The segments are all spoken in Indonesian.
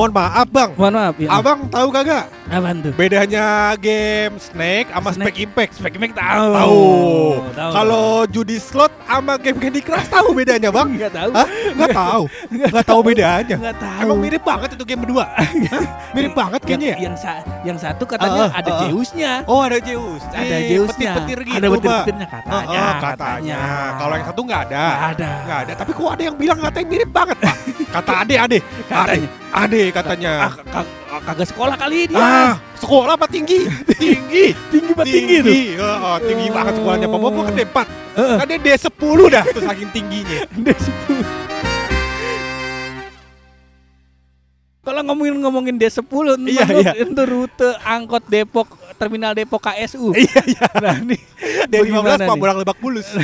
Mohon maaf bang, Mohon maaf ya. abang tahu kagak Apaan tuh? bedanya game Snake sama Snake. Spec Impact? Spek Mac tahu. Tahu. Tahu. Kalau judi slot sama game Candy Crush tahu bedanya bang? Enggak tahu. Hah? Nggak tahu. Nggak tahu bedanya. Nggak tahu. Emang mirip banget itu game berdua. Hah? mirip banget kayaknya ya. Yang, yang, sa- yang satu katanya Ah, ah, ada ah. Zeusnya. Oh ada Zeus. Ada Zeusnya. Petir-petir gitu Ada petir-petirnya katanya. Oh, oh, katanya. Kalau yang satu nggak ada. Nggak ada. Nggak ada. Tapi kok ada yang bilang katanya mirip banget pak? Kata ade ade. Katanya. Ade katanya. Ah, ka- ka- kagak sekolah kali dia. Ah, sekolah apa tinggi? tinggi. tinggi banget tinggi tuh. Oh, oh, tinggi banget sekolahnya. Papa kan D4. Heeh. Kan dia D10 dah tuh saking tingginya. Dia sepuluh. Kalau ngomongin ngomongin D10 Iya, itu, iya. itu rute angkot Depok Terminal Depok KSU. Iya, iya. Nah, ini D15 bagaimana Pak? Bolang Lebak Bulus.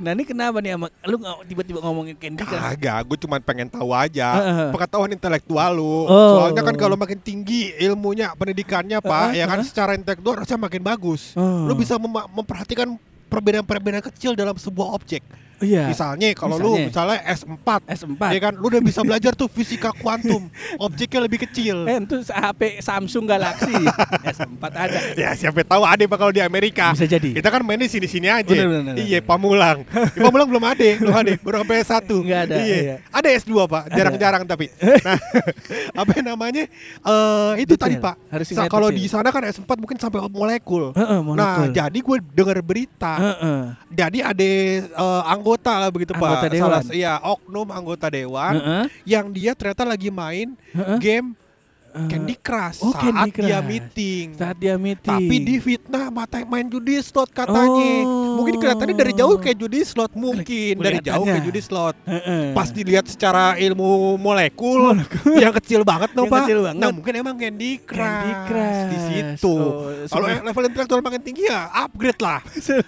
Nah, ini kenapa nih sama lu tiba-tiba ngomongin Candy Crush? Kagak, gue cuma pengen tahu aja Heeh. pengetahuan intelektual lu. Oh. Soalnya kan kalau makin tinggi ilmunya, pendidikannya, Pak, Heeh, ya kan secara intelektual harusnya makin bagus. Oh. Lu bisa mem- memperhatikan perbedaan-perbedaan kecil dalam sebuah objek. Iya. Misalnya kalau lu Misalnya. misalnya S4, S4. ya kan lu udah bisa belajar tuh fisika kuantum. Objeknya lebih kecil. Eh, itu HP Samsung Galaxy S4 ada. Ya siapa tahu ada Pak kalau di Amerika. Bisa jadi. Kita kan mainnya sini-sini aja. Bener, bener, bener. Iya, Pamulang. Di Pamulang belum ada, belum ada. Baru sampai S1. Nggak ada, Iya. iya. Ada S2, Pak. Jarang-jarang tapi. Nah, apa namanya? Eh itu Detail. tadi, Pak. Harus kalau di sana kan S4 mungkin sampai molekul. Heeh, Nah, monokul. jadi gue dengar berita. Heeh. Jadi ada eh, anggota lah begitu, Pak. Anggota dewan. Salah, iya, oknum anggota dewan Heeh. yang dia ternyata lagi main Heeh. game Eh, Candy Crush oh, saat Candy dia Crush. meeting. Saat dia meeting. Tapi di fitnah mata main judi slot katanya. Oh. Mungkin kelihatannya dari jauh kayak judi slot mungkin dari jauh kayak judi slot. Heeh. Pas dilihat secara ilmu molekul yang kecil banget loh Pak. kecil banget. Nah, mungkin emang Candy Crush, Candy Crush. di situ. Oh, Kalau level intelektual makin tinggi ya upgrade lah.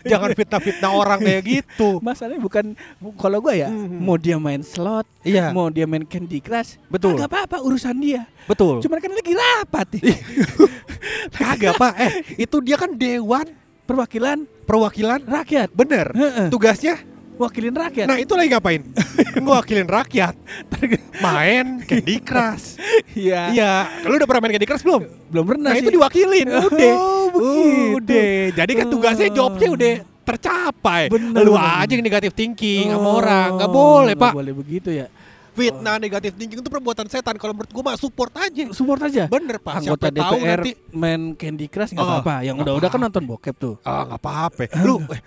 Jangan fitnah-fitnah orang kayak gitu. Masalahnya bukan bu- kalau gue ya, Mhm. mau dia main slot, Iya. mau dia main Candy Crush, Betul. Gak apa-apa urusan dia. Betul. Cuman kan lagi rapat. Kagak Pak. Eh, itu dia kan dewan Perwakilan perwakilan rakyat. bener. Tugasnya Wakilin rakyat. Nah itu lagi ngapain? Ngewakilin rakyat Main Candy Crush Iya. Iya Lu udah pernah main Candy Crush belum? Belum pernah Nah sih. itu diwakilin Udah Oh, begitu. Udah Jadi kan tugasnya Oh. jobnya udah tercapai Bener, Lu aja yang negatif thinking sama Oh, orang Gak boleh nggak pak boleh begitu ya. Fitnah negatif thinking itu perbuatan setan. Kalau menurut gua mah support aja. Support aja. Bener pak. Anggota Siapa tahu DPR nanti main Candy Crush nggak Oh, apa-apa. Yang nggak udah-udah kan nonton bokep tuh. Ah gak apa-apa Lu eh,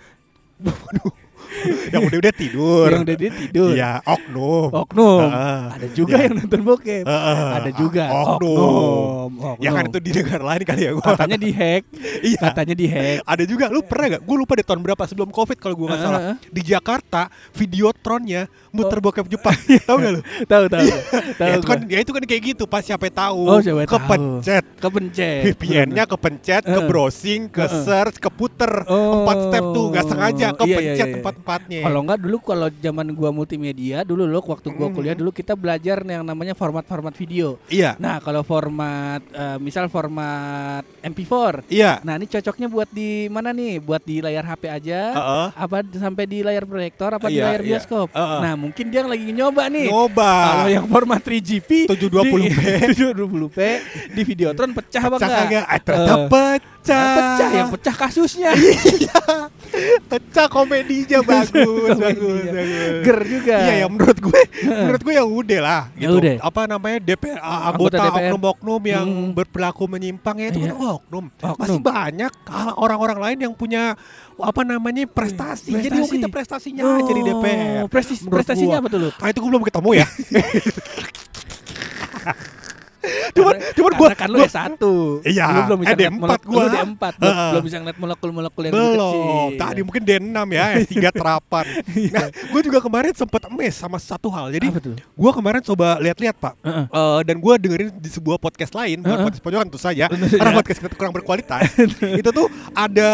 Waduh Yang udah-udah tidur Yang udah dia tidur. Iya oknum Oknum. Heeh. Ada juga Iya. yang nonton bokep. Heeh. Ada juga Oknum. oknum. Ya kan oknum. itu di negara lain kali ya gua. katanya dihack. Iya. Katanya dihack. Ada juga lu pernah gak? Gue lupa deh tahun berapa sebelum covid kalau gue nggak salah. Heeh. Di Jakarta Videotronnya muter bokep Jepang. tahu gak lu? Tahu tahu. Tahu. ya, itu kan ya itu kan kayak gitu pas siapa tahu. Oh, siapa tahu. kepencet. kepencet. VPN-nya kepencet, ke Heeh. browsing, ke Heeh. search, keputer Oh. empat step tuh nggak sengaja Iya, kepencet iya, iya. Tempat-tempatnya. Kalau enggak dulu kalau zaman gua multimedia dulu loh waktu gua Mhm. kuliah dulu kita belajar yang namanya format-format video. Iya, Nah, kalau format eh, misal format MP4. iya. Nah, ini cocoknya buat di mana nih? Buat di layar HP aja? Heeh. Apa di- sampai di layar proyektor apa di Iya, layar iya. bioskop? Heeh. Nah, mungkin dia lagi nyoba nih. Nyoba. Kalau yang format 3GP 720p. di 720p di Videotron pecah apa pecah enggak? kagak? Eh, ternyata Eh, pecah. pecah yang pecah kasusnya. pecah komedinya bagus, bagus, bagus. Ger juga. Iya ya menurut gue, menurut gue ya udah lah Ya gitu. udah. Apa namanya DPR Anggota oknum-oknum yang Hmm. berperilaku menyimpang ya itu Iya. kan oknum. Oknum. Masih banyak orang-orang lain yang punya apa namanya prestasi. Jadi Prestasi. kita prestasinya aja di DPR. Oh, prestis- Menurut prestasinya gua. apa tuh lu? Ah itu gue belum ketemu ya. cuman cuman gue kan lu S1 Iya, Lu belum bisa eh, ngeliat D4 molek- gua. Lu D4 belum, bisa ngeliat molekul-molekul yang lebih belum. kecil Tadi mungkin D6 ya, S3 terapan. nah, gue juga kemarin sempat emes sama satu hal. Jadi gue kemarin coba lihat-lihat pak. Heeh. Eh, dan gue dengerin di sebuah podcast lain, bukan Heeh. podcast pojokan tentu saja, karena saja. podcast kita kurang berkualitas. itu tuh ada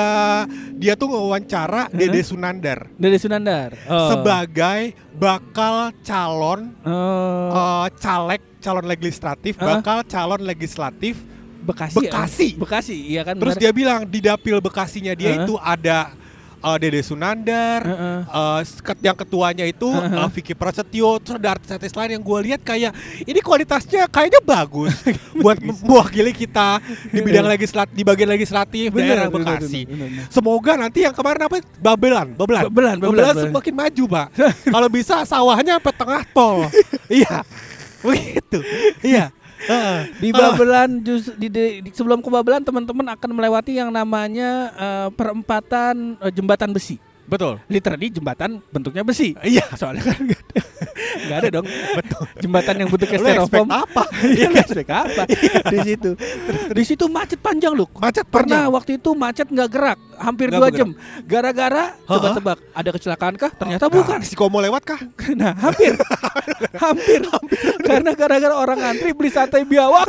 dia tuh ngewawancara Dede Sunandar Dari Sunandar oh. sebagai bakal calon oh. eh, caleg calon legislatif, Heeh. bakal calon legislatif Bekasi. Bekasi. ya? Bekasi, iya kan. Terus benar. dia bilang di dapil Bekasinya dia Heeh. itu ada uh, Dede Sunandar, Heeh. uh, ket- yang ketuanya itu Heeh. uh, Vicky Prasetyo, terus ada artis-artis lain yang gue lihat kayak ini kualitasnya kayaknya bagus buat mewakili kita di bidang legislat di bagian legislatif daerah bener, Bekasi. bener, bener. Semoga nanti yang kemarin apa Babelan, Babelan, Babelan, Babelan, Babelan. semakin maju, Pak. Kalau bisa sawahnya sampai tengah tol. iya. Begitu. Iya. Di Babelan jus, di, di- di- sebelum ke Babelan teman-teman akan melewati yang namanya eh, perempatan eh, jembatan besi. Betul. Literally jembatan bentuknya besi. Iya. Soalnya kan nggak ada, dong. Betul. Jembatan yang bentuknya styrofoam. apa? Iya nggak expect apa di situ. Di situ macet panjang loh. Macet Pernah panjang. waktu itu macet nggak gerak, hampir dua bergerak. jam. Gara-gara coba tebak, ada kecelakaan kah? Ternyata Nah, bukan. Si Komo lewat kah? Nah, hampir. hampir. Karena gara-gara orang antri beli sate biawak.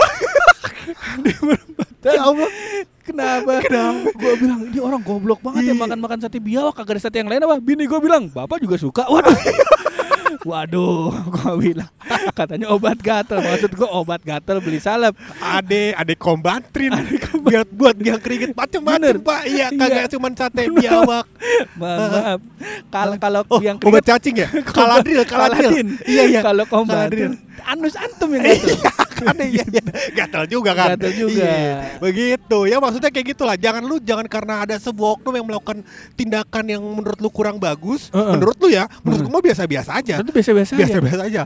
Di perempatan. Ya Allah. Kenapa? Kenapa? Gue bilang, ini orang goblok banget ya Iya. makan-makan sate biawak kagak ada sate yang lain apa? Bini gue bilang, bapak juga suka. Waduh. Waduh, gue bilang katanya obat gatel. Maksud gue obat gatel beli salep. Ade, ade kombantrin. Biar buat biar keringet macem-macem, Bener. Pak. Iya, Iya. kagak cuma sate biawak. Maaf. Kalau kalau Oh, yang obat keringet cacing ya? Kaladril, kaladril. Kaladin. Iya, iya. Kalau Kaladril. kombatin anus antum yang gatel. Ada iya, iya. Gatal juga kan. Gatel juga. Iya. Begitu. Ya maksudnya kayak gitulah. Jangan lu jangan karena ada sebuah oknum yang melakukan tindakan yang menurut lu kurang bagus, Heeh. menurut lu ya, menurut gua biasa-biasa aja. Itu biasa-biasa aja. Biasa-biasa aja.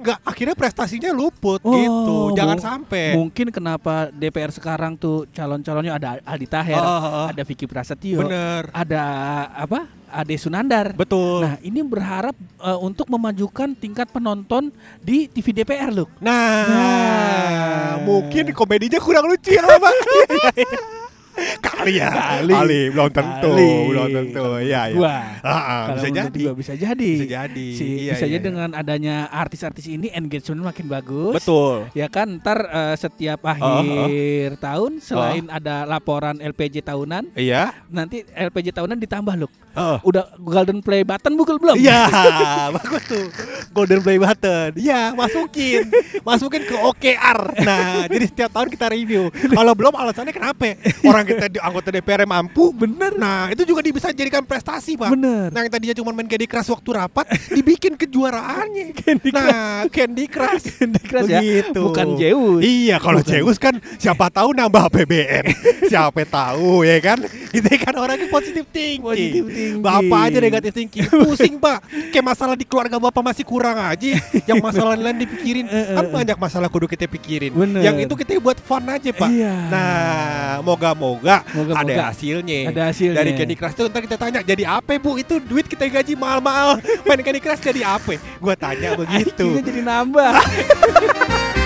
Enggak akhirnya prestasinya luput Oh, gitu. Jangan sampai. Mungkin kenapa DPR sekarang tuh calon-calonnya ada Aldi Taher, oh. ada Vicky Prasetyo, Bener. ada apa? Ade Sunandar. Betul. Nah, ini berharap eh, untuk memajukan tingkat penonton di TV DPR, loh. Nah, Nah. mungkin komedinya kurang lucu ya, Pak. Kali ya. Kali. belum tentu, Kali. belum tentu. Iya, iya. Wah. Ah, ah, Kalau bisa jadi. gua bisa jadi. Bisa jadi. Si, Iya, bisa iya, jadi iya. dengan adanya artis-artis ini engagement makin bagus. Betul. Ya kan ntar eh, setiap akhir tahun selain ada laporan LPJ tahunan, Iya. nanti LPJ tahunan ditambah loh. Oh. Udah golden play button bukan belum? Iya, bagus tuh. Golden Play Button. Iya, masukin. masukin ke OKR. Nah, jadi setiap tahun kita review. Kalau belum alasannya kenapa? Orang kita di anggota DPR mampu. Bener. Nah, itu juga bisa jadikan prestasi, Pak. Bener. Nah, yang tadinya cuma main Candy Crush waktu rapat, dibikin kejuaraannya. Candy Nah, Candy Crush. Candy Crush ya, Begitu. bukan Zeus. Iya, kalau. Zeus kan siapa tahu nambah APBN. siapa tahu ya kan? Kita kan orangnya positif thinking. Positive thinking. Bapak aja negatif thinking. Pusing, Pak. Kayak masalah di keluarga Bapak masih kurang aja. Yang masalah lain dipikirin. Kan banyak masalah kudu kita pikirin. Bener. Yang itu kita buat fun aja, Pak. Iya. Nah, moga-moga Moga-moga. ada hasilnya. Ada hasilnya. Dari Candy Crush itu ntar kita tanya, jadi apa Bu? Itu duit kita gaji mahal-mahal. Main Candy Crush jadi apa? Gua tanya begitu. IQ-nya jadi nambah.